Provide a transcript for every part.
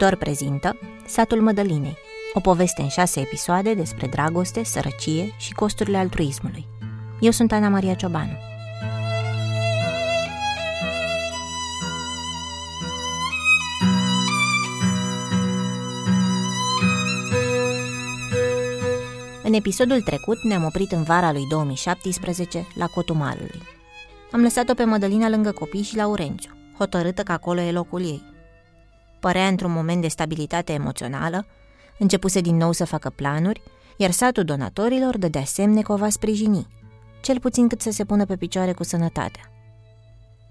Dor prezintă Satul Mădălinei, o poveste în șase episoade despre dragoste, sărăcie și costurile altruismului. Eu sunt Ana Maria Ciobanu. În episodul trecut ne-am oprit în vara lui 2017 la Cotumalului. Am lăsat-o pe Mădălina lângă copii și la Urenciu, hotărâtă că acolo e locul ei. Părea într-un moment de stabilitate emoțională, începuse din nou să facă planuri, iar satul donatorilor dădea semne că o va sprijini, cel puțin cât să se pună pe picioare cu sănătatea.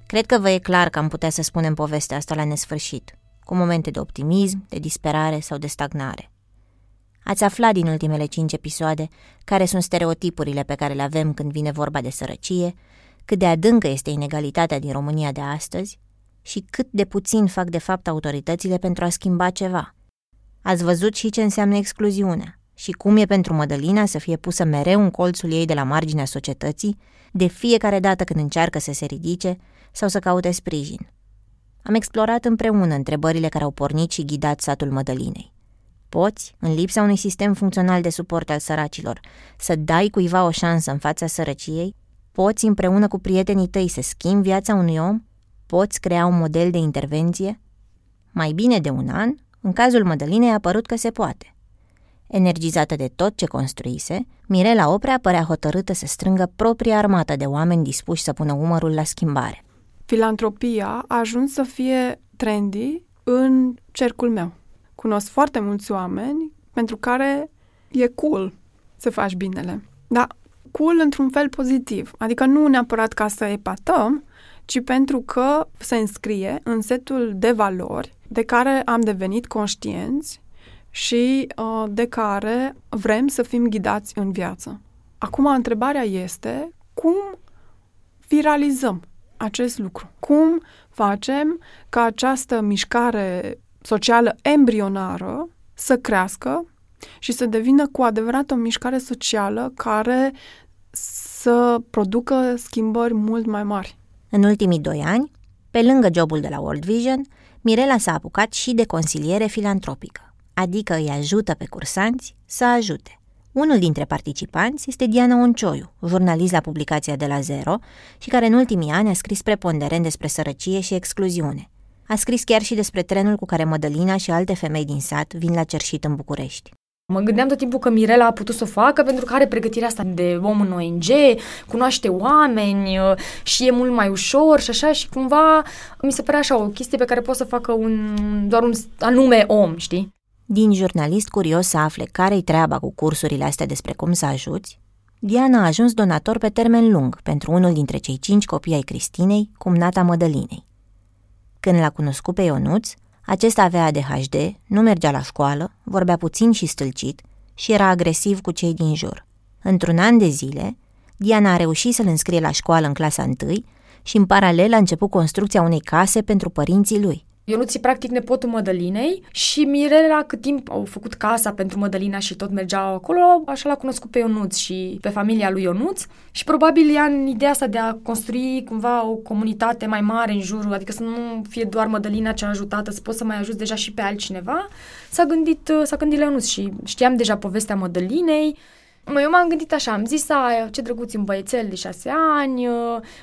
Cred că vă e clar că am putea să spunem povestea asta la nesfârșit, cu momente de optimism, de disperare sau de stagnare. Ați aflat din ultimele cinci episoade care sunt stereotipurile pe care le avem când vine vorba de sărăcie, cât de adâncă este inegalitatea din România de astăzi și cât de puțin fac de fapt autoritățile pentru a schimba ceva. Ați văzut și ce înseamnă excluziunea și cum e pentru Mădălina să fie pusă mereu în colțul ei de la marginea societății, de fiecare dată când încearcă să se ridice sau să caute sprijin. Am explorat împreună întrebările care au pornit și ghidat satul Mădălinei. Poți, în lipsa unui sistem funcțional de suport al săracilor, să dai cuiva o șansă în fața sărăciei? Poți, împreună cu prietenii tăi, să schimbi viața unui om? Poți crea un model de intervenție? Mai bine de un an, în cazul Mădălinei a părut că se poate. Energizată de tot ce construise, Mirela Oprea părea hotărâtă să strângă propria armată de oameni dispuși să pună umărul la schimbare. Filantropia a ajuns să fie trendy în cercul meu. Cunosc foarte mulți oameni pentru care e cool să faci binele. Dar cool într-un fel pozitiv. Adică nu neapărat ca să epatăm, ci pentru că se înscrie în setul de valori de care am devenit conștienți și uh, de care vrem să fim ghidați în viață. Acum, întrebarea este cum viralizăm acest lucru? Cum facem ca această mișcare socială embrionară să crească și să devină cu adevărat o mișcare socială care să producă schimbări mult mai mari. În ultimii doi ani, pe lângă jobul de la World Vision, Mirela s-a apucat și de consiliere filantropică, adică îi ajută pe cursanți să ajute. Unul dintre participanți este Diana Oncioiu, jurnalist la publicația de la Zero și care în ultimii ani a scris preponderent despre sărăcie și excluziune. A scris chiar și despre trenul cu care Mădălina și alte femei din sat vin la cerșit în București. Mă gândeam tot timpul că Mirela a putut să o facă pentru că are pregătirea asta de om în ONG, cunoaște oameni uh, și e mult mai ușor și așa și cumva mi se părea așa o chestie pe care pot să facă un, doar un anume om, știi? Din jurnalist curios să afle care-i treaba cu cursurile astea despre cum să ajuți, Diana a ajuns donator pe termen lung pentru unul dintre cei cinci copii ai Cristinei, cumnata Mădălinei. Când l-a cunoscut pe Ionuț, acesta avea ADHD, nu mergea la școală, vorbea puțin și stâlcit și era agresiv cu cei din jur. Într-un an de zile, Diana a reușit să-l înscrie la școală în clasa 1 și în paralel a început construcția unei case pentru părinții lui. Ionuț e practic nepotul Mădălinei și Mirela, cât timp au făcut casa pentru Mădălina și tot mergeau acolo, așa l-a cunoscut pe Ionuț și pe familia lui Ionuț și probabil ea în ideea asta de a construi cumva o comunitate mai mare în jurul, adică să nu fie doar Mădălina cea ajutată, să poți să mai ajuți deja și pe altcineva, s-a gândit, s-a gândit la Ionuț și știam deja povestea Mădălinei, Mă, eu m-am gândit așa, am zis, a, ce drăguț un băiețel de șase ani,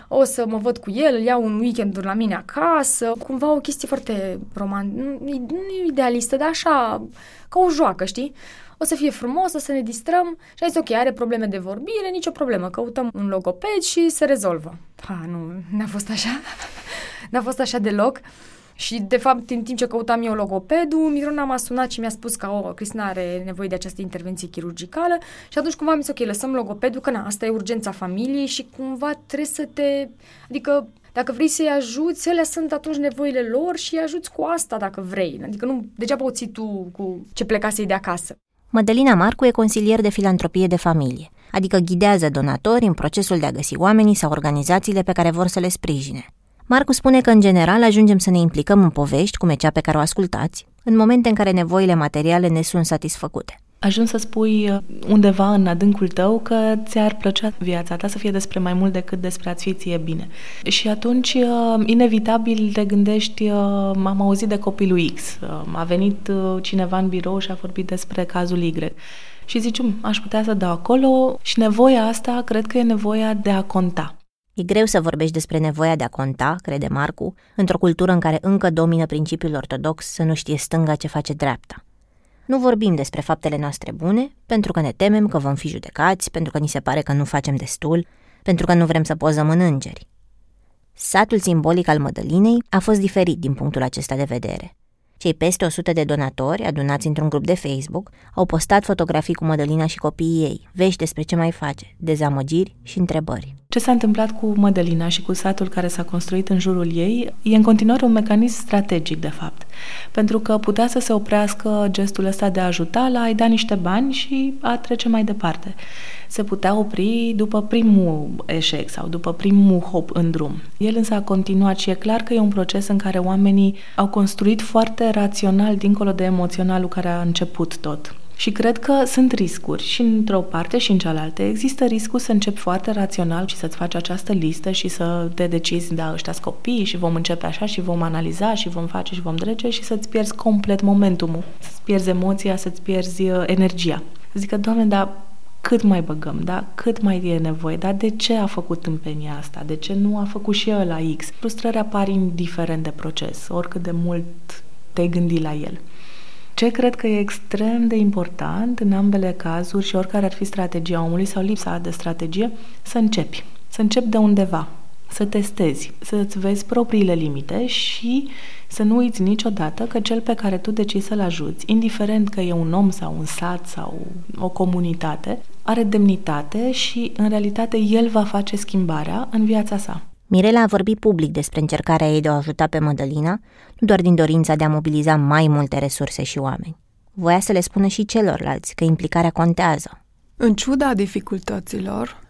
o să mă văd cu el, îl iau un weekend la mine acasă, cumva o chestie foarte roman, nu, nu idealistă, dar așa, ca o joacă, știi? O să fie frumos, o să ne distrăm și a zis, ok, are probleme de vorbire, nicio problemă, căutăm un logoped și se rezolvă. Ha, nu, n-a fost așa, n-a fost așa deloc. Și, de fapt, în timp ce căutam eu logopedul, Mirona m-a sunat și mi-a spus că, o, Cristina are nevoie de această intervenție chirurgicală și atunci cumva mi zis, ok, lăsăm logopedul, că na, asta e urgența familiei și cumva trebuie să te... Adică, dacă vrei să-i ajuți, ele sunt atunci nevoile lor și îi ajuți cu asta dacă vrei. Adică nu, degeaba o ții tu cu ce plecasei de acasă. Mădălina Marcu e consilier de filantropie de familie, adică ghidează donatori în procesul de a găsi oamenii sau organizațiile pe care vor să le sprijine. Marcu spune că, în general, ajungem să ne implicăm în povești, cum e cea pe care o ascultați, în momente în care nevoile materiale ne sunt satisfăcute. Ajuns să spui uh, undeva în adâncul tău că ți-ar plăcea viața ta să fie despre mai mult decât despre a-ți fi ție bine. Și atunci, uh, inevitabil, te gândești, uh, m-am auzit de copilul X, a venit cineva în birou și a vorbit despre cazul Y. Și zici, aș putea să dau acolo și nevoia asta, cred că e nevoia de a conta. E greu să vorbești despre nevoia de a conta, crede Marcu, într-o cultură în care încă domină principiul ortodox să nu știe stânga ce face dreapta. Nu vorbim despre faptele noastre bune, pentru că ne temem că vom fi judecați, pentru că ni se pare că nu facem destul, pentru că nu vrem să pozăm în îngeri. Satul simbolic al Mădălinei a fost diferit din punctul acesta de vedere. Cei peste 100 de donatori, adunați într-un grup de Facebook, au postat fotografii cu Mădălina și copiii ei, vești despre ce mai face, dezamăgiri și întrebări. Ce s-a întâmplat cu Mădălina și cu satul care s-a construit în jurul ei e în continuare un mecanism strategic, de fapt. Pentru că putea să se oprească gestul ăsta de a ajuta la a-i da niște bani și a trece mai departe se putea opri după primul eșec sau după primul hop în drum. El însă a continuat și e clar că e un proces în care oamenii au construit foarte rațional dincolo de emoționalul care a început tot. Și cred că sunt riscuri și într-o parte și în cealaltă. Există riscul să începi foarte rațional și să-ți faci această listă și să te decizi, da, ăștia copii și vom începe așa și vom analiza și vom face și vom trece și să-ți pierzi complet momentumul, să-ți pierzi emoția, să-ți pierzi uh, energia. Zic că, Doamne, dar cât mai băgăm, da? Cât mai e nevoie, dar de ce a făcut tâmpenia asta? De ce nu a făcut și el la X? Frustrări apar indiferent de proces, oricât de mult te-ai gândi la el. Ce cred că e extrem de important în ambele cazuri și oricare ar fi strategia omului sau lipsa de strategie, să începi. Să începi de undeva, să testezi, să-ți vezi propriile limite și să nu uiți niciodată că cel pe care tu decizi să-l ajuți, indiferent că e un om sau un sat sau o comunitate, are demnitate și, în realitate, el va face schimbarea în viața sa. Mirela a vorbit public despre încercarea ei de a ajuta pe Mădălina, nu doar din dorința de a mobiliza mai multe resurse și oameni. Voia să le spună și celorlalți că implicarea contează. În ciuda dificultăților,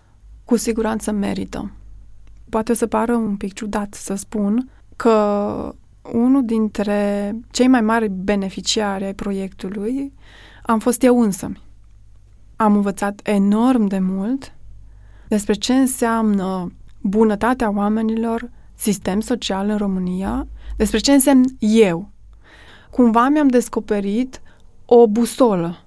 cu siguranță merită. Poate să pară un pic ciudat să spun că unul dintre cei mai mari beneficiari ai proiectului am fost eu însămi. Am învățat enorm de mult despre ce înseamnă bunătatea oamenilor, sistem social în România, despre ce înseamnă eu. Cumva mi-am descoperit o busolă.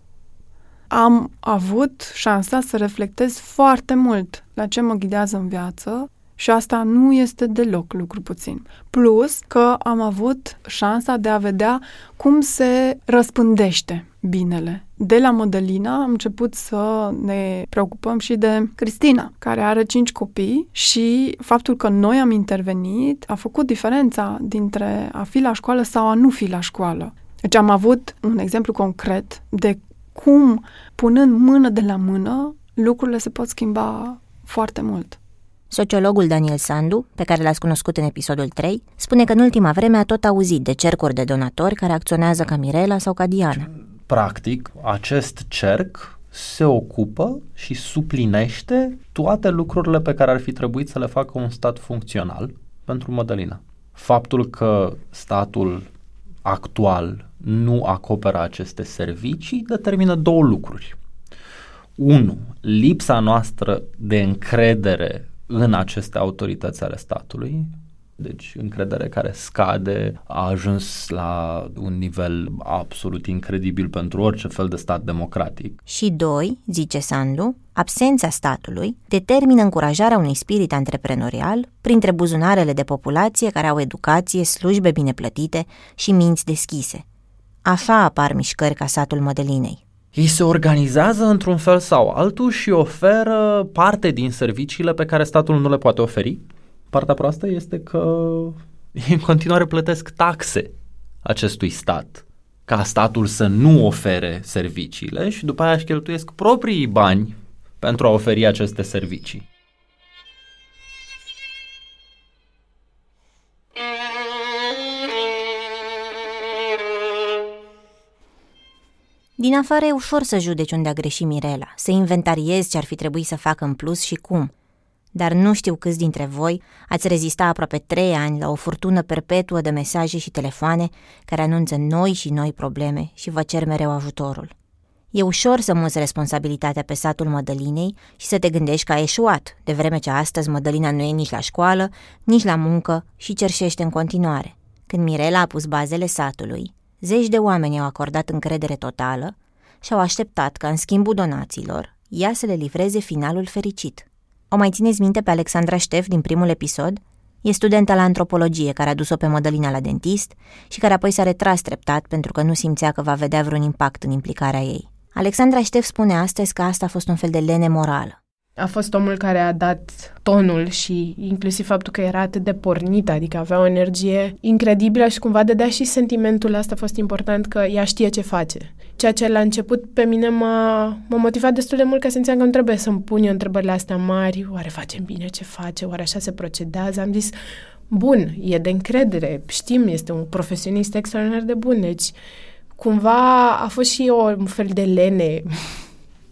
Am avut șansa să reflectez foarte mult la ce mă ghidează în viață și asta nu este deloc lucru puțin. Plus că am avut șansa de a vedea cum se răspândește binele. De la Mădălina am început să ne preocupăm și de Cristina, care are cinci copii și faptul că noi am intervenit a făcut diferența dintre a fi la școală sau a nu fi la școală. Deci am avut un exemplu concret de cum, punând mână de la mână, lucrurile se pot schimba foarte mult. Sociologul Daniel Sandu, pe care l-ați cunoscut în episodul 3, spune că în ultima vreme a tot auzit de cercuri de donatori care acționează ca Mirela sau ca Diana. Practic, acest cerc se ocupă și suplinește toate lucrurile pe care ar fi trebuit să le facă un stat funcțional pentru Mădălina. Faptul că statul actual nu acoperă aceste servicii determină două lucruri. Unu, lipsa noastră de încredere în aceste autorități ale statului, deci încredere care scade, a ajuns la un nivel absolut incredibil pentru orice fel de stat democratic. Și doi, zice Sandu, absența statului determină încurajarea unui spirit antreprenorial printre buzunarele de populație care au educație, slujbe bine plătite și minți deschise. Așa apar mișcări ca satul Mădălinei. Ei se organizează într-un fel sau altul și oferă parte din serviciile pe care statul nu le poate oferi. Partea proastă este că ei în continuare plătesc taxe acestui stat ca statul să nu ofere serviciile și după aia își cheltuiesc proprii bani pentru a oferi aceste servicii. Din afară e ușor să judeci unde a greșit Mirela, să inventariezi ce ar fi trebuit să facă în plus și cum. Dar nu știu câți dintre voi ați rezista aproape trei ani la o furtună perpetuă de mesaje și telefoane care anunță noi și noi probleme și vă cer mereu ajutorul. E ușor să muți responsabilitatea pe satul Mădălinei și să te gândești că a eșuat, de vreme ce astăzi Mădălina nu e nici la școală, nici la muncă și cerșește în continuare. Când Mirela a pus bazele satului, zeci de oameni au acordat încredere totală și au așteptat ca în schimbul donațiilor ea să le livreze finalul fericit. O mai țineți minte pe Alexandra Ștef din primul episod? E studenta la antropologie care a dus-o pe Mădălina la dentist și care apoi s-a retras treptat pentru că nu simțea că va vedea vreun impact în implicarea ei. Alexandra Ștef spune astăzi că asta a fost un fel de lene morală. A fost omul care a dat tonul și inclusiv faptul că era atât de pornit, adică avea o energie incredibilă și cumva dădea și sentimentul ăsta a fost important că ea știe ce face. Ceea ce la început pe mine m-a, m-a motivat destul de mult ca să înțeleg că nu trebuie să-mi pun eu întrebările astea mari, oare facem bine ce face, oare așa se procedează. Am zis, bun, e de încredere, știm, este un profesionist extraordinar de bun, deci cumva a fost și o, un fel de lene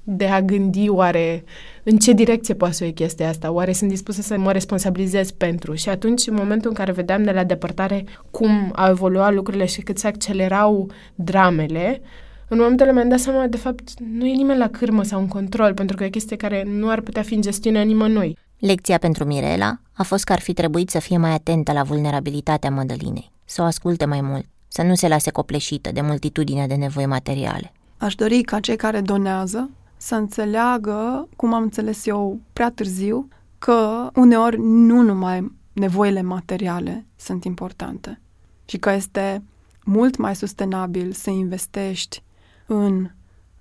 de a gândi oare în ce direcție poate să o chestia asta, oare sunt dispusă să mă responsabilizez pentru. Și atunci, în momentul în care vedeam de la depărtare cum au evoluat lucrurile și cât se accelerau dramele, în momentul mi-am dat seama, de fapt, nu e nimeni la cârmă sau în control, pentru că e o chestie care nu ar putea fi în gestiunea nimănui. Lecția pentru Mirela a fost că ar fi trebuit să fie mai atentă la vulnerabilitatea Mădălinei, să o asculte mai mult, să nu se lase copleșită de multitudinea de nevoi materiale. Aș dori ca cei care donează să înțeleagă, cum am înțeles eu prea târziu, că uneori nu numai nevoile materiale sunt importante și că este mult mai sustenabil să investești în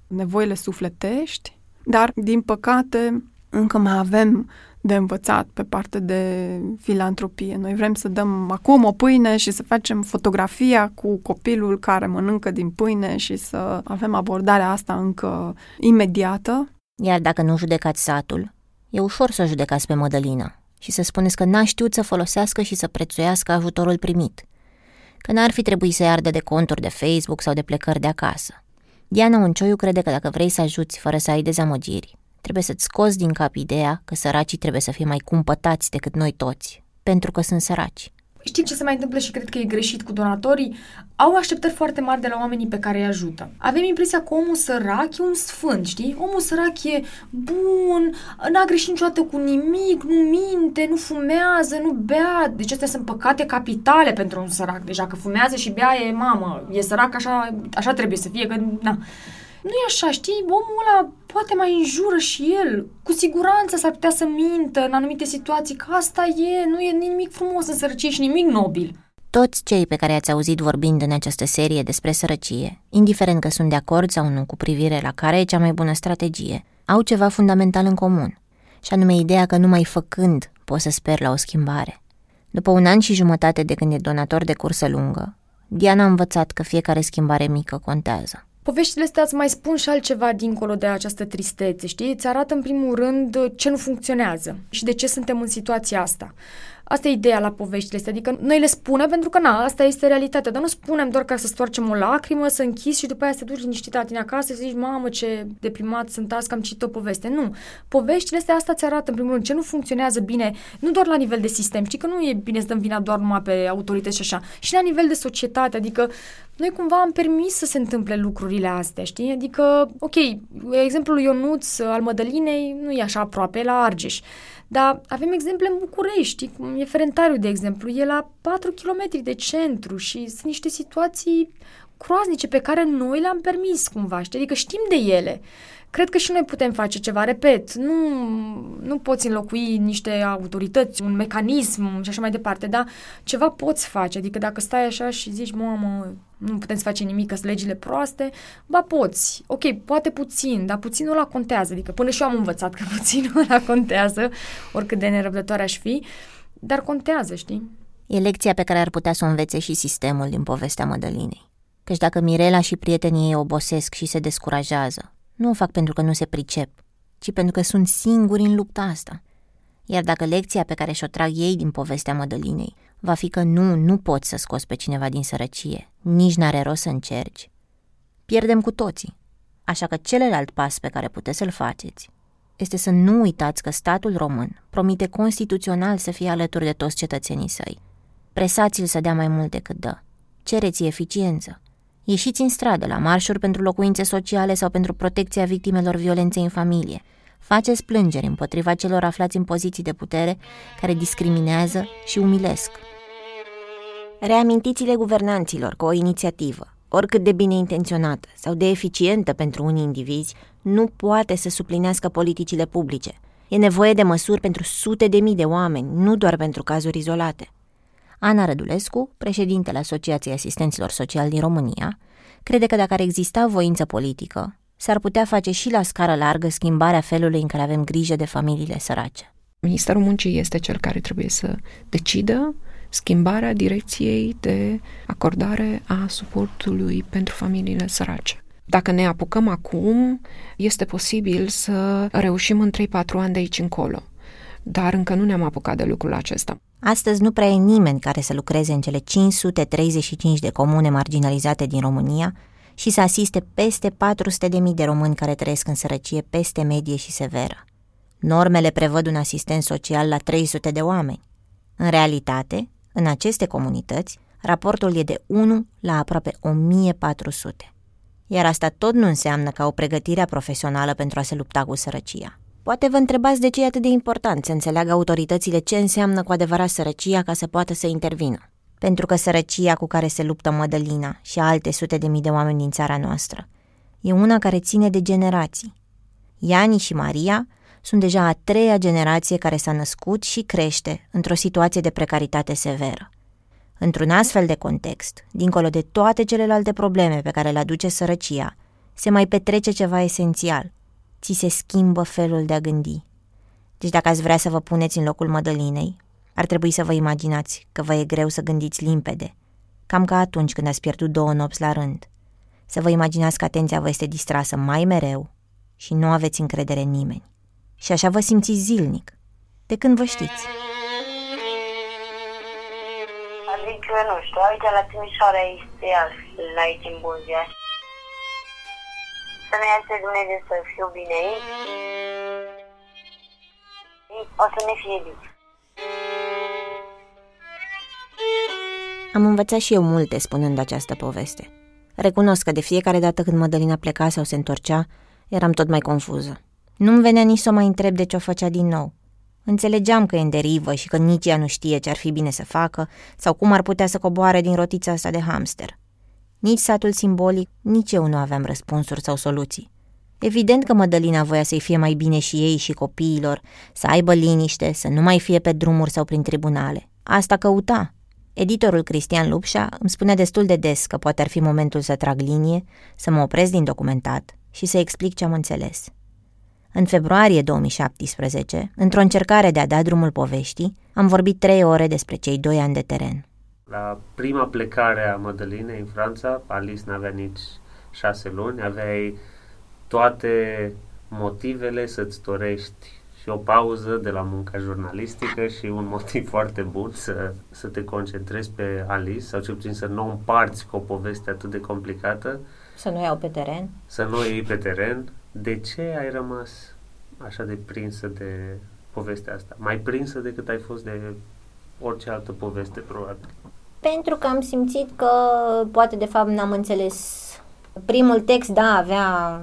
nevoile sufletești, dar, din păcate, încă mai avem de învățat pe parte de filantropie. Noi vrem să dăm acum o pâine și să facem fotografia cu copilul care mănâncă din pâine și să avem abordarea asta încă imediată. Iar dacă nu judecați satul, e ușor să judecați pe Mădălina și să spuneți că n-a știut să folosească și să prețuiască ajutorul primit, că n-ar fi trebuit să-i ardă de conturi de Facebook sau de plecări de acasă. Diana Uncioiu crede că dacă vrei să ajuți fără să ai dezamăgiri, Trebuie să-ți scoți din cap ideea că săracii trebuie să fie mai cumpătați decât noi toți, pentru că sunt săraci. Știi ce se mai întâmplă și cred că e greșit cu donatorii? Au așteptări foarte mari de la oamenii pe care îi ajută. Avem impresia că omul sărac e un sfânt, știi? Omul sărac e bun, n-a greșit niciodată cu nimic, nu minte, nu fumează, nu bea. Deci astea sunt păcate capitale pentru un sărac. Deja că fumează și bea e mamă, e sărac așa, așa trebuie să fie, că na nu e așa, știi? Omul ăla poate mai înjură și el. Cu siguranță s-ar putea să mintă în anumite situații, că asta e, nu e nimic frumos în sărăcie și nimic nobil. Toți cei pe care i-ați auzit vorbind în această serie despre sărăcie, indiferent că sunt de acord sau nu cu privire la care e cea mai bună strategie, au ceva fundamental în comun, și anume ideea că numai făcând poți să sper la o schimbare. După un an și jumătate de când e donator de cursă lungă, Diana a învățat că fiecare schimbare mică contează. Poveștile astea îți mai spun și altceva dincolo de această tristețe, știi? Îți arată în primul rând ce nu funcționează și de ce suntem în situația asta. Asta e ideea la poveștile astea, adică noi le spunem pentru că, na, asta este realitatea, dar nu spunem doar ca să stoarcem o lacrimă, să închizi și după aia să te duci liniștit la tine acasă și să zici, mamă, ce deprimat sunt azi că am citit o poveste. Nu. Poveștile astea asta ți arată, în primul rând, ce nu funcționează bine, nu doar la nivel de sistem, știi că nu e bine să dăm vina doar numai pe autorități și așa, și la nivel de societate, adică noi cumva am permis să se întâmple lucrurile astea, știi? Adică, ok, exemplul Ionuț al Mădălinei nu e așa aproape, la Argeș. Dar avem exemple în București, cum e Ferentariu, de exemplu, e la 4 km de centru și sunt niște situații croaznice pe care noi le-am permis cumva, știi? Adică știm de ele. Cred că și noi putem face ceva, repet, nu, nu poți înlocui niște autorități, un mecanism și așa mai departe, dar ceva poți face, adică dacă stai așa și zici, mamă, nu putem să facem nimic, că sunt legile proaste, ba poți, ok, poate puțin, dar puținul ăla contează, adică până și eu am învățat că puținul ăla contează, oricât de nerăbdătoare aș fi, dar contează, știi? E lecția pe care ar putea să o învețe și sistemul din povestea Mădălinei. Căci dacă Mirela și prietenii ei obosesc și se descurajează, nu o fac pentru că nu se pricep, ci pentru că sunt singuri în lupta asta. Iar dacă lecția pe care și-o trag ei din povestea Mădălinei va fi că nu, nu poți să scoți pe cineva din sărăcie, nici n-are rost să încerci, pierdem cu toții. Așa că celălalt pas pe care puteți să-l faceți este să nu uitați că statul român promite constituțional să fie alături de toți cetățenii săi. Presați-l să dea mai mult decât dă. Cereți eficiență. Ieșiți în stradă la marșuri pentru locuințe sociale sau pentru protecția victimelor violenței în familie. Faceți plângeri împotriva celor aflați în poziții de putere care discriminează și umilesc. Reamintiți-le guvernanților că o inițiativă, oricât de bine intenționată sau de eficientă pentru unii indivizi, nu poate să suplinească politicile publice. E nevoie de măsuri pentru sute de mii de oameni, nu doar pentru cazuri izolate. Ana Rădulescu, președintele Asociației Asistenților Sociali din România, crede că dacă ar exista voință politică, s-ar putea face și la scară largă schimbarea felului în care avem grijă de familiile sărace. Ministerul Muncii este cel care trebuie să decidă schimbarea direcției de acordare a suportului pentru familiile sărace. Dacă ne apucăm acum, este posibil să reușim în 3-4 ani de aici încolo. Dar încă nu ne-am apucat de lucrul acesta. Astăzi nu prea e nimeni care să lucreze în cele 535 de comune marginalizate din România și să asiste peste 400.000 de români care trăiesc în sărăcie peste medie și severă. Normele prevăd un asistent social la 300 de oameni. În realitate, în aceste comunități, raportul e de 1 la aproape 1400. Iar asta tot nu înseamnă ca o pregătire profesională pentru a se lupta cu sărăcia. Poate vă întrebați de ce e atât de important să înțeleagă autoritățile ce înseamnă cu adevărat sărăcia ca să poată să intervină. Pentru că sărăcia cu care se luptă Mădălina și alte sute de mii de oameni din țara noastră e una care ține de generații. Iani și Maria sunt deja a treia generație care s-a născut și crește într-o situație de precaritate severă. Într-un astfel de context, dincolo de toate celelalte probleme pe care le aduce sărăcia, se mai petrece ceva esențial. Ți se schimbă felul de a gândi. Deci dacă ați vrea să vă puneți în locul Mădălinei, ar trebui să vă imaginați că vă e greu să gândiți limpede, cam ca atunci când ați pierdut două nopți la rând. Să vă imaginați că atenția vă este distrasă mai mereu și nu aveți încredere în nimeni. Și așa vă simțiți zilnic, de când vă știți. Adică, nu știu, aici la Timișoara este altfel, aici în Buzia. Să ne ierte Dumnezeu să fiu bine aici. O să ne fie bine. Am învățat și eu multe spunând această poveste. Recunosc că de fiecare dată când Mădălina pleca sau se întorcea, eram tot mai confuză. Nu-mi venea nici să o mai întreb de ce o făcea din nou. Înțelegeam că e în derivă și că nici ea nu știe ce ar fi bine să facă sau cum ar putea să coboare din rotița asta de hamster. Nici satul simbolic, nici eu nu aveam răspunsuri sau soluții. Evident că Mădălina voia să-i fie mai bine și ei și copiilor, să aibă liniște, să nu mai fie pe drumuri sau prin tribunale. Asta căuta. Editorul Cristian Lupșa îmi spune destul de des că poate ar fi momentul să trag linie, să mă opresc din documentat și să explic ce am înțeles. În februarie 2017, într-o încercare de a da drumul poveștii, am vorbit trei ore despre cei doi ani de teren. La prima plecare a Mădălinei în Franța, Alice n-avea nici șase luni, aveai toate motivele să-ți dorești și o pauză de la munca jurnalistică și un motiv foarte bun să, să te concentrezi pe Alice sau cel puțin să nu împarți cu o poveste atât de complicată. Să nu iau pe teren. Să nu iei pe teren de ce ai rămas așa de prinsă de povestea asta? Mai prinsă decât ai fost de orice altă poveste, probabil. Pentru că am simțit că poate de fapt n-am înțeles. Primul text, da, avea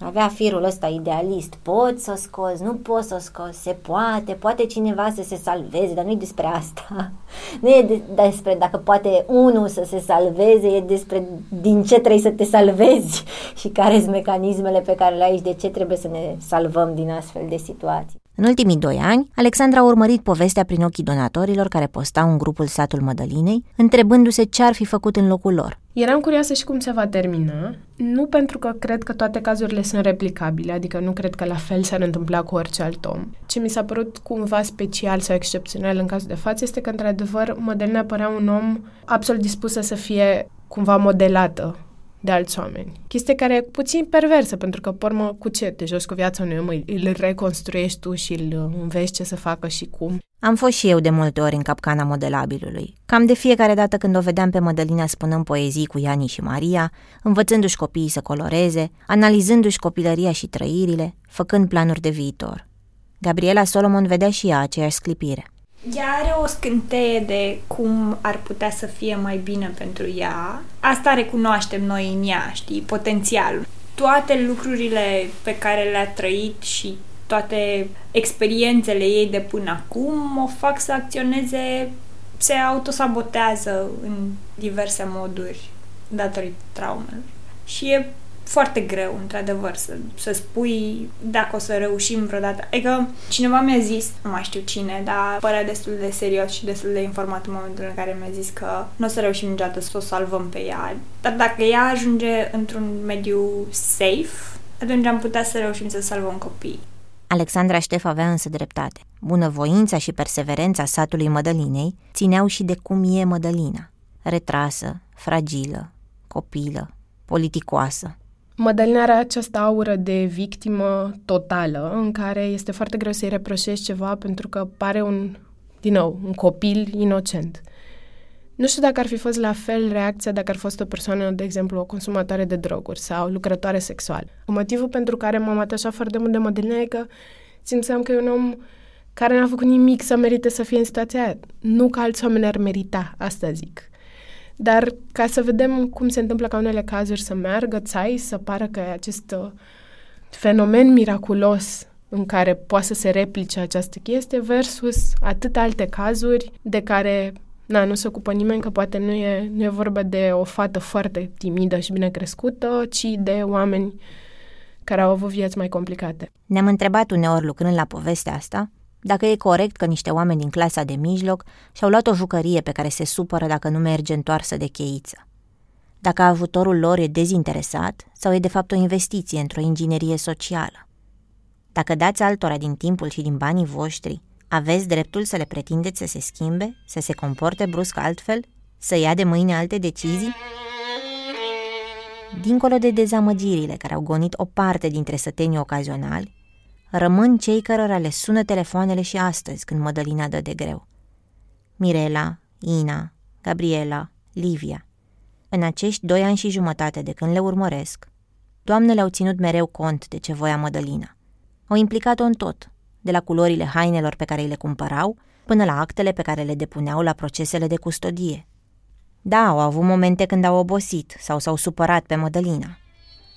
avea firul ăsta idealist. Poți să scoți, nu poți să scoți, se poate, poate cineva să se salveze, dar nu e despre asta. Nu e de- despre dacă poate unul să se salveze, e despre din ce trebuie să te salvezi și care sunt mecanismele pe care le ai și de ce trebuie să ne salvăm din astfel de situații. În ultimii doi ani, Alexandra a urmărit povestea prin ochii donatorilor care postau în grupul Satul Mădălinei, întrebându-se ce ar fi făcut în locul lor. Eram curioasă și cum se va termina, nu pentru că cred că toate cazurile sunt replicabile, adică nu cred că la fel s-ar întâmpla cu orice alt om. Ce mi s-a părut cumva special sau excepțional în cazul de față este că, într-adevăr, Mădălina părea un om absolut dispusă să fie cumva modelată de alți oameni. Chestie care e puțin perversă, pentru că, pormă, cu ce te joci cu viața unui om, îl reconstruiești tu și îl înveți ce să facă și cum. Am fost și eu de multe ori în capcana modelabilului. Cam de fiecare dată când o vedeam pe Mădălina spunând poezii cu Iani și Maria, învățându-și copiii să coloreze, analizându-și copilăria și trăirile, făcând planuri de viitor. Gabriela Solomon vedea și ea aceeași sclipire. Ea are o scânteie de cum ar putea să fie mai bine pentru ea. Asta recunoaștem noi în ea, știi, potențialul. Toate lucrurile pe care le-a trăit și toate experiențele ei de până acum o fac să acționeze, se autosabotează în diverse moduri datorită traumelor. Și e foarte greu, într-adevăr, să, să spui dacă o să reușim vreodată. Adică cineva mi-a zis, nu mai știu cine, dar părea destul de serios și destul de informat în momentul în care mi-a zis că nu o să reușim niciodată să o salvăm pe ea. Dar dacă ea ajunge într-un mediu safe, atunci am putea să reușim să salvăm copii. Alexandra Ștef avea însă dreptate. Bunăvoința și perseverența satului Mădălinei țineau și de cum e Mădălina. Retrasă, fragilă, copilă, politicoasă. Mădălina are această aură de victimă totală, în care este foarte greu să-i reproșești ceva pentru că pare un, din nou, un copil inocent. Nu știu dacă ar fi fost la fel reacția dacă ar fost o persoană, de exemplu, o consumatoare de droguri sau lucrătoare sexuală. Motivul pentru care m-am atașat foarte mult de Mădălina e că simțeam că e un om care n-a făcut nimic să merite să fie în situația aia. Nu că alți oameni ar merita, asta zic. Dar ca să vedem cum se întâmplă ca unele cazuri să meargă țai, să pară că e acest uh, fenomen miraculos în care poate să se replice această chestie versus atât alte cazuri de care na, nu se ocupă nimeni, că poate nu e, nu e vorba de o fată foarte timidă și bine crescută, ci de oameni care au avut vieți mai complicate. Ne-am întrebat uneori lucrând la povestea asta dacă e corect că niște oameni din clasa de mijloc și-au luat o jucărie pe care se supără dacă nu merge întoarsă de cheiță. Dacă ajutorul lor e dezinteresat sau e de fapt o investiție într-o inginerie socială. Dacă dați altora din timpul și din banii voștri, aveți dreptul să le pretindeți să se schimbe, să se comporte brusc altfel, să ia de mâine alte decizii? Dincolo de dezamăgirile care au gonit o parte dintre sătenii ocazionali, rămân cei cărora le sună telefoanele și astăzi când Mădălina dă de greu. Mirela, Ina, Gabriela, Livia. În acești doi ani și jumătate de când le urmăresc, doamnele au ținut mereu cont de ce voia Mădălina. Au implicat-o în tot, de la culorile hainelor pe care îi le cumpărau, până la actele pe care le depuneau la procesele de custodie. Da, au avut momente când au obosit sau s-au supărat pe Mădălina,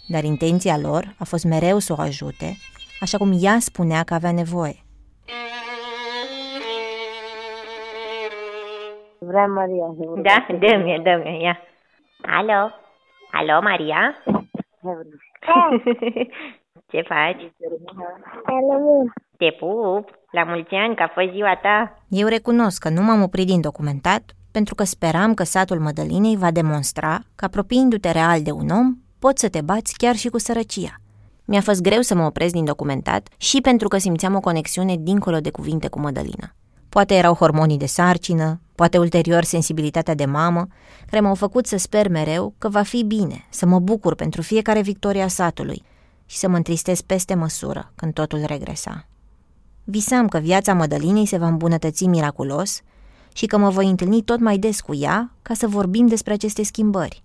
dar intenția lor a fost mereu să o ajute așa cum ea spunea că avea nevoie. Vrea Maria. Da, dă-mi, dă-mi, ia. Alo? Alo, Maria? Ce faci? Te pup, la mulți ani, că a fost ziua ta. Eu recunosc că nu m-am oprit din documentat pentru că speram că satul Mădălinei va demonstra că apropiindu-te real de un om, poți să te bați chiar și cu sărăcia – mi-a fost greu să mă opresc din documentat și pentru că simțeam o conexiune dincolo de cuvinte cu Mădălina. Poate erau hormonii de sarcină, poate ulterior sensibilitatea de mamă, care m-au făcut să sper mereu că va fi bine, să mă bucur pentru fiecare victoria satului și să mă întristez peste măsură când totul regresa. Visam că viața Mădălinei se va îmbunătăți miraculos și că mă voi întâlni tot mai des cu ea ca să vorbim despre aceste schimbări.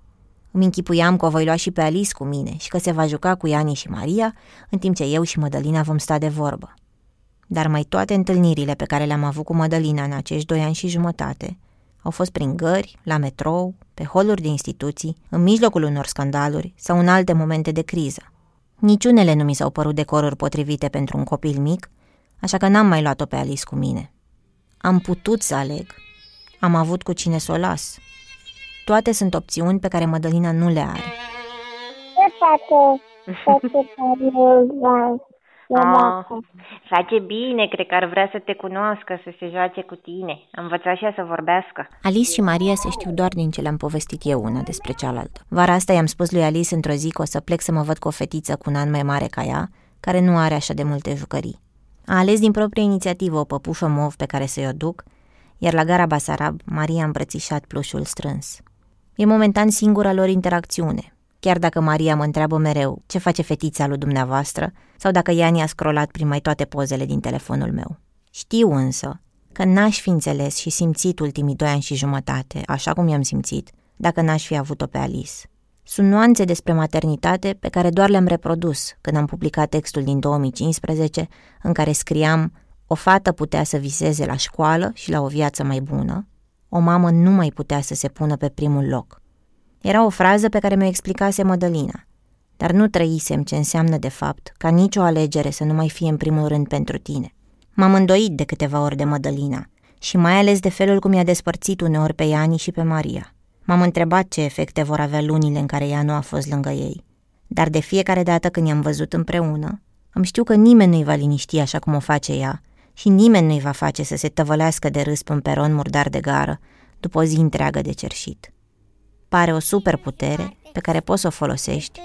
Îmi închipuiam că o voi lua și pe Alice cu mine și că se va juca cu Iani și Maria, în timp ce eu și Mădălina vom sta de vorbă. Dar mai toate întâlnirile pe care le-am avut cu Mădălina în acești doi ani și jumătate au fost prin gări, la metrou, pe holuri de instituții, în mijlocul unor scandaluri sau în alte momente de criză. Niciunele nu mi s-au părut decoruri potrivite pentru un copil mic, așa că n-am mai luat-o pe Alice cu mine. Am putut să aleg. Am avut cu cine să o las. Toate sunt opțiuni pe care Mădălina nu le are. Ce face? Ah, face bine, cred că ar vrea să te cunoască, să se joace cu tine. Am învățat și ea să vorbească. Alice și Maria se știu doar din ce le-am povestit eu una despre cealaltă. Vara asta i-am spus lui Alice într-o zi că o să plec să mă văd cu o fetiță cu un an mai mare ca ea, care nu are așa de multe jucării. A ales din proprie inițiativă o păpușă mov pe care să-i o duc, iar la gara Basarab, Maria a îmbrățișat plușul strâns. E momentan singura lor interacțiune, chiar dacă Maria mă întreabă mereu ce face fetița lui dumneavoastră sau dacă Iani a scrollat prin mai toate pozele din telefonul meu. Știu însă că n-aș fi înțeles și simțit ultimii doi ani și jumătate, așa cum i-am simțit, dacă n-aș fi avut-o pe Alice. Sunt nuanțe despre maternitate pe care doar le-am reprodus când am publicat textul din 2015 în care scriam o fată putea să viseze la școală și la o viață mai bună, o mamă nu mai putea să se pună pe primul loc. Era o frază pe care mi-o explicase Mădălina, dar nu trăisem ce înseamnă de fapt ca nicio alegere să nu mai fie în primul rând pentru tine. M-am îndoit de câteva ori de Mădălina și mai ales de felul cum i-a despărțit uneori pe Iani și pe Maria. M-am întrebat ce efecte vor avea lunile în care ea nu a fost lângă ei. Dar de fiecare dată când i-am văzut împreună, îmi știu că nimeni nu-i va liniști așa cum o face ea și nimeni nu-i va face să se tăvălească de râs pe un peron murdar de gară după o zi întreagă de cerșit. Pare o superputere pe care poți să o folosești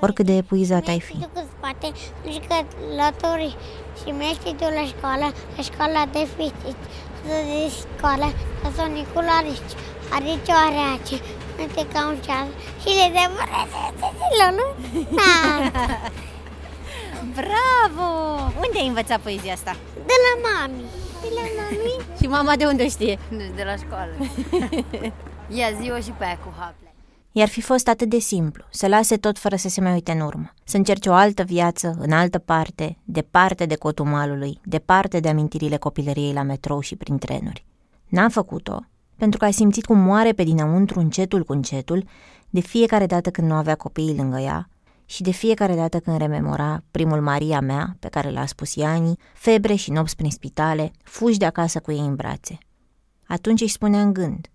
oricât de epuizat ai fi. spate, jucători și mergi tu la școală, la școala de fizici, de școală, la sonicul arici, arici o areace, uite ca un ceas și le dă nu? Bravo! Unde ai învățat poezia asta? De la mami. De la mami? și mama de unde știe? De la școală. Ia zi-o și pe aia cu haple. I-ar fi fost atât de simplu, să lase tot fără să se mai uite în urmă, să încerce o altă viață, în altă parte, departe de cotul malului, departe de amintirile copilăriei la metrou și prin trenuri. N-a făcut-o, pentru că a simțit cum moare pe dinăuntru încetul cu încetul, de fiecare dată când nu avea copiii lângă ea și de fiecare dată când rememora primul Maria mea, pe care l-a spus Iani, febre și nopți prin spitale, fugi de acasă cu ei în brațe. Atunci își spunea în gând,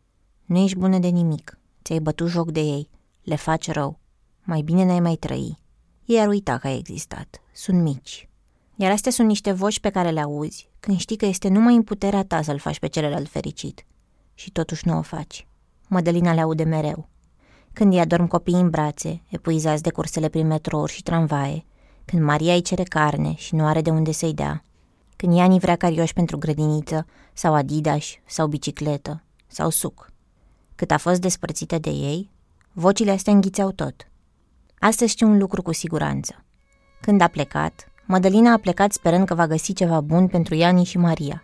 nu ești bună de nimic, ți-ai bătut joc de ei, le faci rău, mai bine n-ai mai trăi. Ei ar uita că ai existat, sunt mici. Iar astea sunt niște voci pe care le auzi când știi că este numai în puterea ta să-l faci pe celălalt fericit. Și totuși nu o faci. Mădălina le aude mereu. Când ea dorm copiii în brațe, epuizați de cursele prin metrouri și tramvaie, când Maria îi cere carne și nu are de unde să-i dea, când Iani vrea carioși pentru grădiniță, sau Adidas, sau bicicletă, sau suc. Cât a fost despărțită de ei, vocile astea înghițeau tot. Astăzi știu un lucru cu siguranță. Când a plecat, Madalina a plecat sperând că va găsi ceva bun pentru Iani și Maria.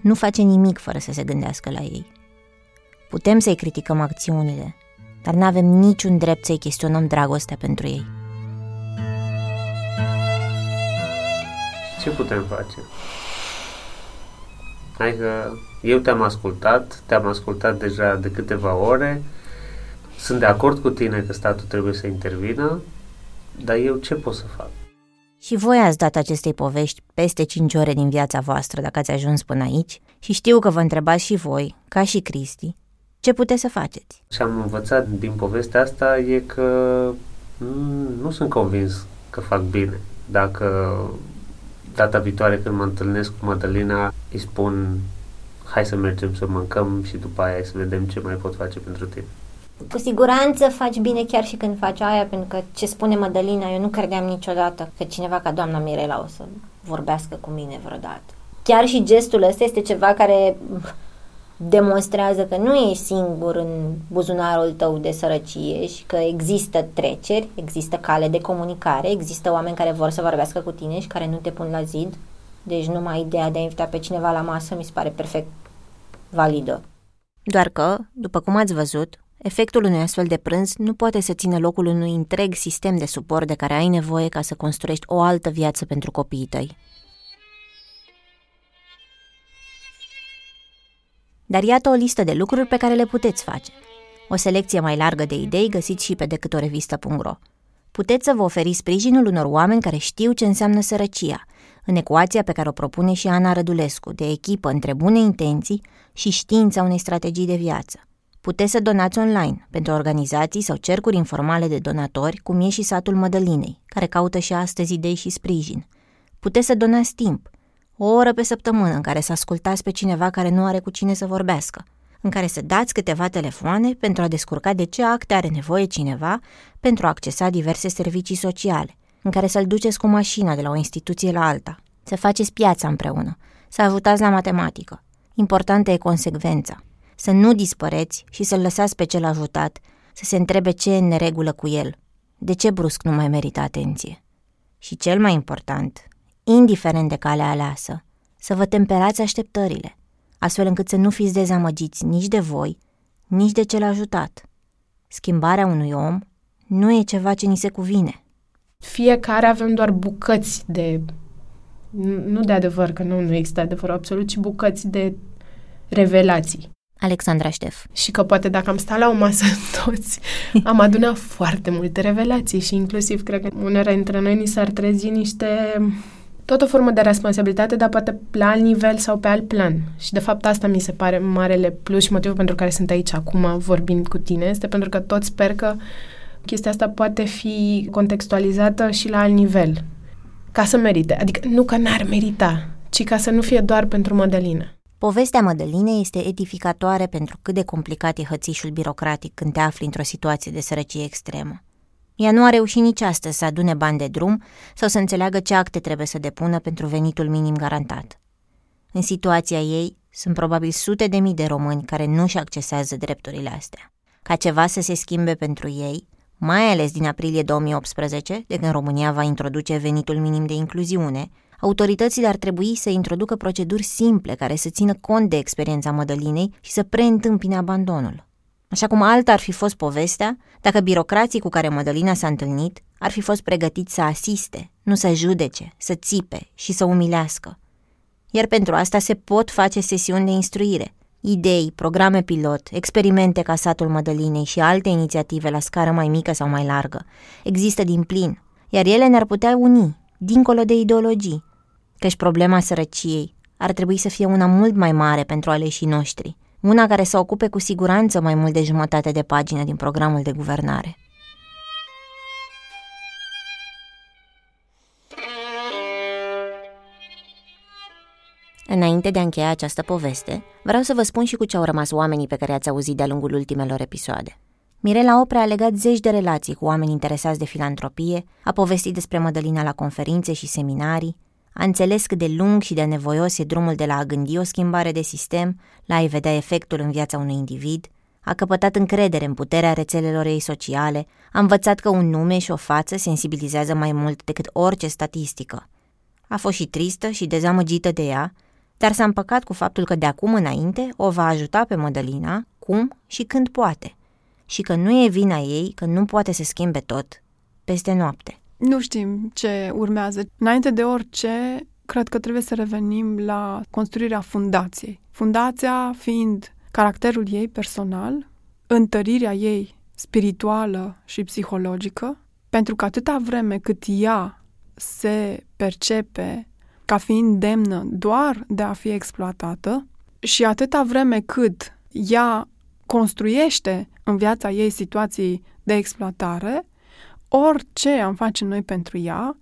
Nu face nimic fără să se gândească la ei. Putem să-i criticăm acțiunile, dar nu avem niciun drept să-i chestionăm dragostea pentru ei. Ce putem face? Hai că eu te-am ascultat, te-am ascultat deja de câteva ore, sunt de acord cu tine că statul trebuie să intervină, dar eu ce pot să fac? Și voi ați dat acestei povești peste 5 ore din viața voastră dacă ați ajuns până aici și știu că vă întrebați și voi, ca și Cristi, ce puteți să faceți? Ce am învățat din povestea asta e că nu sunt convins că fac bine. Dacă data viitoare când mă întâlnesc cu Madalina îi spun hai să mergem să mâncăm și după aia să vedem ce mai pot face pentru tine. Cu siguranță faci bine chiar și când faci aia, pentru că ce spune Madalina, eu nu credeam niciodată că cineva ca doamna Mirela o să vorbească cu mine vreodată. Chiar și gestul ăsta este ceva care demonstrează că nu ești singur în buzunarul tău de sărăcie și că există treceri, există cale de comunicare, există oameni care vor să vorbească cu tine și care nu te pun la zid. Deci numai ideea de a invita pe cineva la masă mi se pare perfect validă. Doar că, după cum ați văzut, efectul unui astfel de prânz nu poate să țină locul unui întreg sistem de suport de care ai nevoie ca să construiești o altă viață pentru copiii tăi. Dar iată o listă de lucruri pe care le puteți face. O selecție mai largă de idei găsiți și pe decât o revistă.ro. Puteți să vă oferiți sprijinul unor oameni care știu ce înseamnă sărăcia, în ecuația pe care o propune și Ana Rădulescu, de echipă între bune intenții și știința unei strategii de viață. Puteți să donați online pentru organizații sau cercuri informale de donatori, cum e și satul Mădălinei, care caută și astăzi idei și sprijin. Puteți să donați timp, o oră pe săptămână în care să ascultați pe cineva care nu are cu cine să vorbească, în care să dați câteva telefoane pentru a descurca de ce acte are nevoie cineva pentru a accesa diverse servicii sociale, în care să-l duceți cu mașina de la o instituție la alta, să faceți piața împreună, să ajutați la matematică. Importantă e consecvența, să nu dispăreți și să-l lăsați pe cel ajutat să se întrebe ce e în neregulă cu el, de ce brusc nu mai merită atenție. Și cel mai important, indiferent de calea aleasă, să vă temperați așteptările, astfel încât să nu fiți dezamăgiți nici de voi, nici de cel ajutat. Schimbarea unui om nu e ceva ce ni se cuvine. Fiecare avem doar bucăți de Nu de adevăr, că nu, nu există adevăr absolut, ci bucăți de revelații. Alexandra Ștef. Și că poate dacă am stat la o masă toți, am adunat foarte multe revelații și inclusiv cred că unele dintre noi ni s-ar trezi niște tot o formă de responsabilitate, dar poate la alt nivel sau pe alt plan. Și de fapt asta mi se pare marele plus și motivul pentru care sunt aici acum vorbind cu tine, este pentru că tot sper că chestia asta poate fi contextualizată și la alt nivel. Ca să merite. Adică nu că n-ar merita, ci ca să nu fie doar pentru Mădălină. Povestea Mădălinei este edificatoare pentru cât de complicat e hățișul birocratic când te afli într-o situație de sărăcie extremă. Ea nu a reușit nici astăzi să adune bani de drum sau să înțeleagă ce acte trebuie să depună pentru venitul minim garantat. În situația ei, sunt probabil sute de mii de români care nu și accesează drepturile astea. Ca ceva să se schimbe pentru ei, mai ales din aprilie 2018, de când România va introduce venitul minim de incluziune, autoritățile ar trebui să introducă proceduri simple care să țină cont de experiența Mădălinei și să preîntâmpine abandonul. Așa cum alta ar fi fost povestea, dacă birocrații cu care Mădălina s-a întâlnit ar fi fost pregătiți să asiste, nu să judece, să țipe și să umilească. Iar pentru asta se pot face sesiuni de instruire, idei, programe pilot, experimente ca satul Mădălinei și alte inițiative la scară mai mică sau mai largă. Există din plin, iar ele ne-ar putea uni, dincolo de ideologii, căci problema sărăciei ar trebui să fie una mult mai mare pentru aleșii noștri, una care să ocupe cu siguranță mai mult de jumătate de pagină din programul de guvernare. Înainte de a încheia această poveste, vreau să vă spun și cu ce au rămas oamenii pe care ați auzit de-a lungul ultimelor episoade. Mirela Opre a legat zeci de relații cu oameni interesați de filantropie, a povestit despre Mădălina la conferințe și seminarii, a înțeles cât de lung și de nevoios e drumul de la a gândi o schimbare de sistem la a-i vedea efectul în viața unui individ, a căpătat încredere în puterea rețelelor ei sociale, a învățat că un nume și o față sensibilizează mai mult decât orice statistică. A fost și tristă și dezamăgită de ea, dar s-a împăcat cu faptul că de acum înainte o va ajuta pe Mădălina cum și când poate și că nu e vina ei că nu poate să schimbe tot peste noapte. Nu știm ce urmează. Înainte de orice, cred că trebuie să revenim la construirea fundației. Fundația fiind caracterul ei personal, întărirea ei spirituală și psihologică, pentru că atâta vreme cât ea se percepe ca fiind demnă doar de a fi exploatată și atâta vreme cât ea construiește în viața ei situații de exploatare, orice am face noi pentru ea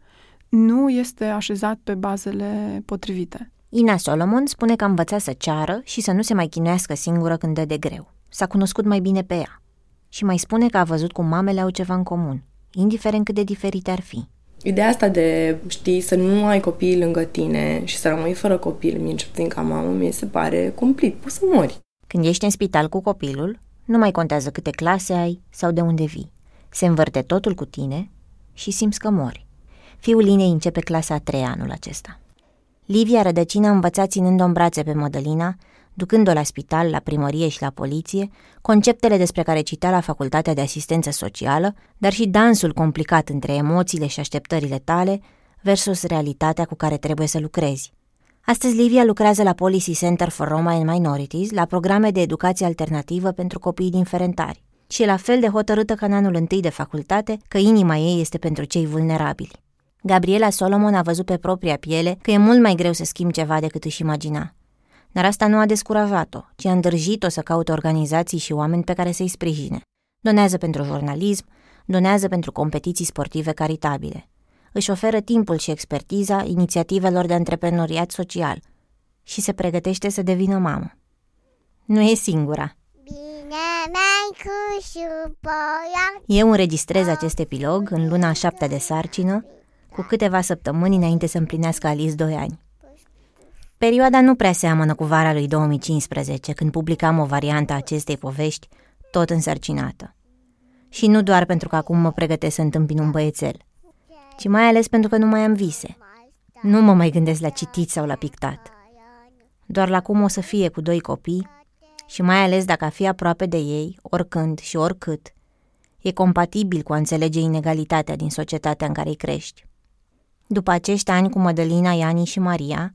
nu este așezat pe bazele potrivite. Ina Solomon spune că a învățat să ceară și să nu se mai chinuiască singură când dă de greu. S-a cunoscut mai bine pe ea. Și mai spune că a văzut cum mamele au ceva în comun, indiferent cât de diferite ar fi. Ideea asta de, știi, să nu ai copii lângă tine și să rămâi fără copil, mie ce ca mamă, mi se pare cumplit, poți să mori. Când ești în spital cu copilul, nu mai contează câte clase ai sau de unde vii. Se învârte totul cu tine și simți că mori. Fiul Linei începe clasa a treia anul acesta. Livia Rădăcină a învățat ținând-o în brațe pe Mădălina, ducând-o la spital, la primărie și la poliție, conceptele despre care citea la Facultatea de Asistență Socială, dar și dansul complicat între emoțiile și așteptările tale versus realitatea cu care trebuie să lucrezi. Astăzi Livia lucrează la Policy Center for Roma and Minorities, la programe de educație alternativă pentru copiii din Ferentari. Și e la fel de hotărâtă ca în anul întâi de facultate că inima ei este pentru cei vulnerabili. Gabriela Solomon a văzut pe propria piele că e mult mai greu să schimbi ceva decât își imagina. Dar asta nu a descurajat-o, ci a îndrăjit-o să caute organizații și oameni pe care să-i sprijine. Donează pentru jurnalism, donează pentru competiții sportive caritabile își oferă timpul și expertiza inițiativelor de antreprenoriat social și se pregătește să devină mamă. Nu e singura. Eu înregistrez acest epilog în luna a șaptea de sarcină, cu câteva săptămâni înainte să împlinească Alice 2 ani. Perioada nu prea seamănă cu vara lui 2015, când publicam o variantă a acestei povești, tot însărcinată. Și nu doar pentru că acum mă pregătesc să întâmpin un băiețel – ci mai ales pentru că nu mai am vise. Nu mă mai gândesc la citit sau la pictat. Doar la cum o să fie cu doi copii și mai ales dacă a fi aproape de ei, oricând și oricât, e compatibil cu a înțelege inegalitatea din societatea în care îi crești. După acești ani cu Mădălina, Iani și Maria,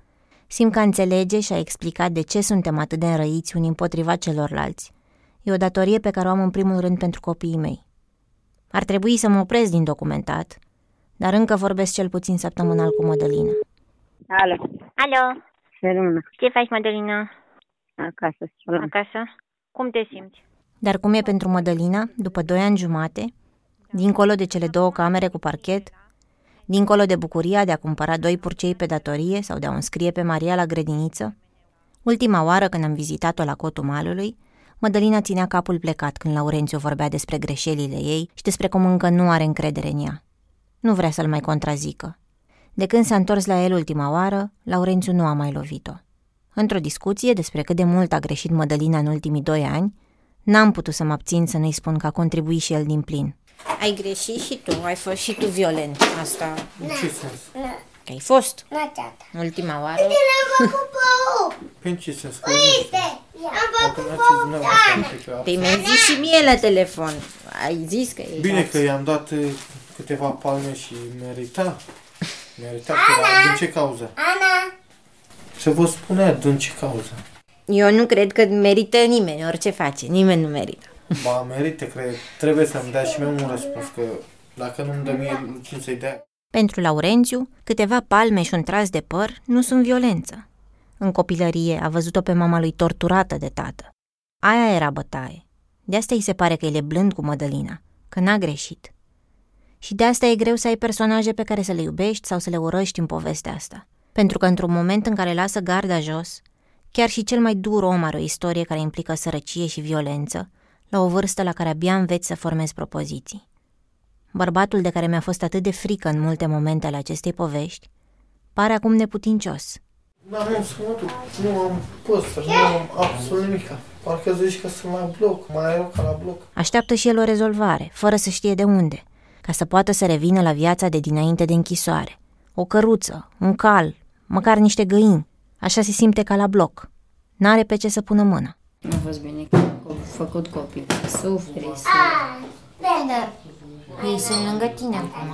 simt că înțelege și a explicat de ce suntem atât de înrăiți unii împotriva celorlalți. E o datorie pe care o am în primul rând pentru copiii mei. Ar trebui să mă opresc din documentat, dar încă vorbesc cel puțin săptămânal cu Mădălina. Alo, Alo, se lună. ce faci, Mădălina? Acasă, să Acasă? Cum te simți? Dar cum e pentru Mădălina, după doi ani jumate, dincolo de cele două camere cu parchet, dincolo de bucuria de a cumpăra doi purcei pe datorie sau de a o înscrie pe Maria la grădiniță? Ultima oară când am vizitat-o la cotul malului, Mădălina ținea capul plecat când Laurențiu vorbea despre greșelile ei și despre cum încă nu are încredere în ea. Nu vrea să-l mai contrazică. De când s-a întors la el ultima oară, Laurențiu nu a mai lovit-o. Într-o discuție despre cât de mult a greșit Mădălina în ultimii doi ani, n-am putut să mă abțin să nu-i spun că a contribuit și el din plin. Ai greșit și tu, ai fost și tu violent. Asta... În ce sens? Că ai fost. Na, tata. Ultima oară. Uite, l-am făcut pe Prin ce sens? Că Uite, am Dacă făcut n-ați zis dumneavoastră, uite că Păi mi-ai zis și mie la telefon. Ai zis că e Bine că i-am dat uh, câteva palme și merita. Merita că era. Din ce cauză? Ana, Să vă spunea din ce cauză. Eu nu cred că merită nimeni orice face. Nimeni nu merită. Ba, merită, cred. Trebuie să-mi dea și mie un răspuns, că dacă nu-mi dă mie, cine să-i dea? Pentru Laurențiu, câteva palme și un tras de păr nu sunt violență. În copilărie a văzut-o pe mama lui torturată de tată. Aia era bătaie. De asta îi se pare că el e blând cu Mădălina, că n-a greșit. Și de asta e greu să ai personaje pe care să le iubești sau să le urăști în povestea asta. Pentru că într-un moment în care lasă garda jos, chiar și cel mai dur om are o istorie care implică sărăcie și violență, la o vârstă la care abia înveți să formezi propoziții. Bărbatul de care mi-a fost atât de frică în multe momente ale acestei povești, pare acum neputincios. N-am unde să mă duc. Nu am păsări, nu am absolut nimic. Parcă zici că sunt la bloc, mai rău ca la bloc. Așteaptă și el o rezolvare, fără să știe de unde, ca să poată să revină la viața de dinainte de închisoare. O căruță, un cal, măcar niște găini. Așa se simte ca la bloc. N-are pe ce să pună mâna. Nu a fost bine că am făcut copii. Suferi să... Bine. Ei sunt lângă tine acum.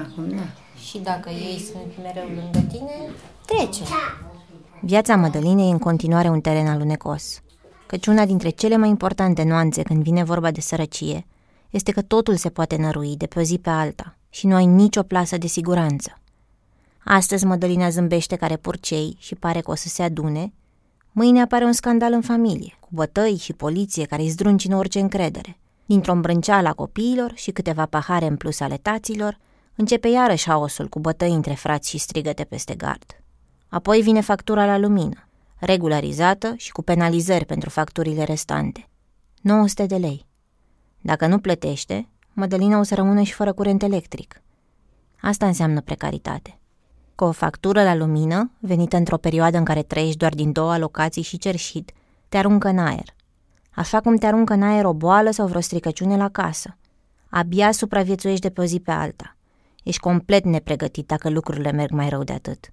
Acum, da. Și dacă ei sunt mereu lângă tine, trece. Viața Mădălinei e în continuare un teren alunecos, căci una dintre cele mai importante nuanțe când vine vorba de sărăcie este că totul se poate nărui de pe o zi pe alta și nu ai nicio plasă de siguranță. Astăzi Mădălina zâmbește care purcei și pare că o să se adune, mâine apare un scandal în familie, cu bătăi și poliție care îi zdruncină orice încredere. Dintr-o îmbrânceală a copiilor și câteva pahare în plus ale taților, începe iarăși haosul cu bătăi între frați și strigăte peste gard. Apoi vine factura la lumină, regularizată și cu penalizări pentru facturile restante. 900 de lei. Dacă nu plătește, Mădălina o să rămână și fără curent electric. Asta înseamnă precaritate. Cu o factură la lumină, venită într-o perioadă în care trăiești doar din două alocații și cerșit, te aruncă în aer. Așa cum te aruncă în aer o boală sau vreo stricăciune la casă. Abia supraviețuiești de pe o zi pe alta. Ești complet nepregătit dacă lucrurile merg mai rău de atât.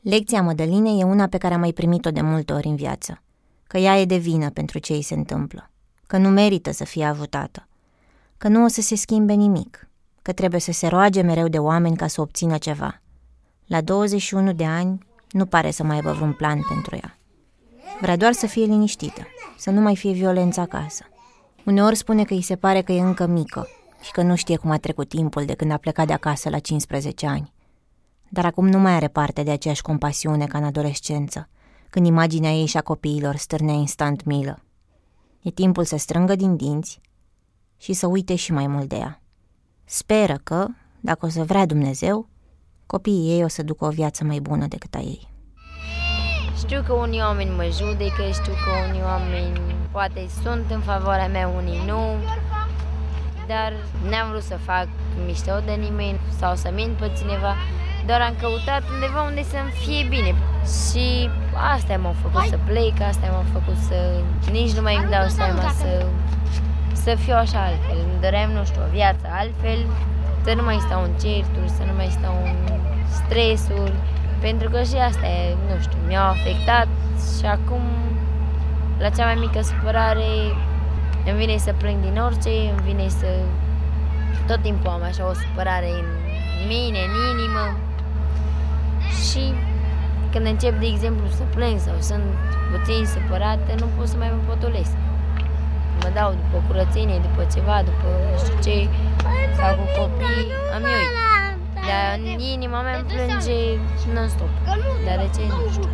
Lecția Mădălinei e una pe care am mai primit-o de multe ori în viață. Că ea e de vină pentru ce îi se întâmplă. Că nu merită să fie ajutată. Că nu o să se schimbe nimic. Că trebuie să se roage mereu de oameni ca să obțină ceva. La 21 de ani, nu pare să mai aibă vreun plan pentru ea. Vrea doar să fie liniștită, să nu mai fie violență acasă. Uneori spune că îi se pare că e încă mică și că nu știe cum a trecut timpul de când a plecat de acasă la 15 ani. Dar acum nu mai are parte de aceeași compasiune ca în adolescență, când imaginea ei și a copiilor stârnea instant milă. E timpul să strângă din dinți și să uite și mai mult de ea. Speră că, dacă o să vrea Dumnezeu, copiii ei o să ducă o viață mai bună decât a ei. Știu că unii oameni mă judecă, știu că unii oameni poate sunt în favoarea mea, unii nu, dar n-am vrut să fac mișto de nimeni sau să mint pe cineva, doar am căutat undeva unde să-mi fie bine. Și asta m-a făcut să plec, asta m-a făcut să nici nu mai îmi dau seama să, să fiu așa altfel. Îmi doream, nu știu, o viață altfel, să nu mai stau în certuri, să nu mai stau în stresuri, pentru că și asta, e, nu știu, mi-au afectat și acum, la cea mai mică supărare, îmi vine să plâng din orice, îmi vine să... Tot timpul am așa o supărare în mine, în inimă. Și când încep, de exemplu, să plâng sau sunt puțin supărată, nu pot să mai mă potolesc. Mă dau după curățenie, după ceva, după nu știu ce, sau cu copii, îmi uit. Dar inima mea îmi plânge non-stop. Dar de ce, nu știu.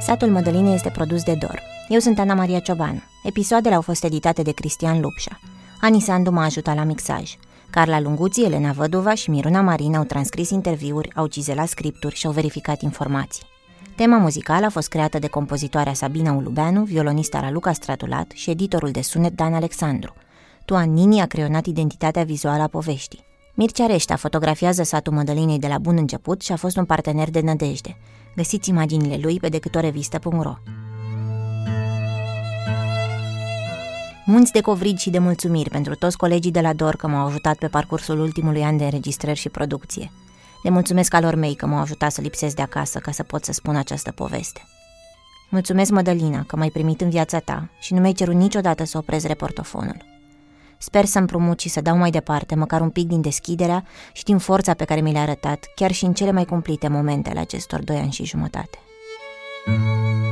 Satul Mădăline este produs de Dor. Eu sunt Ana Maria Ciobanu. Episoadele au fost editate de Cristian Lupșa. Ani Sandu m-a ajutat la mixaj. Carla Lunguții, Elena Văduva și Miruna Marin au transcris interviuri, au cizelat scripturi și au verificat informații. Tema muzicală a fost creată de compozitoarea Sabina Ulubeanu, violonista Raluca Stratulat și editorul de sunet Dan Alexandru. Tuan Nini a creionat identitatea vizuală a poveștii. Mircea Reșta fotografiază satul Mădălinei de la bun început și a fost un partener de nădejde. Găsiți imaginile lui pe decâtorevistă.ro Munți de covrigi și de mulțumiri pentru toți colegii de la DOR că m-au ajutat pe parcursul ultimului an de înregistrări și producție. Le mulțumesc alor mei că m-au ajutat să lipsesc de acasă ca să pot să spun această poveste. Mulțumesc, Mădălina, că m-ai primit în viața ta și nu mi-ai cerut niciodată să oprezi reportofonul. Sper să împrumut și să dau mai departe măcar un pic din deschiderea și din forța pe care mi le-a arătat, chiar și în cele mai cumplite momente ale acestor doi ani și jumătate. thank you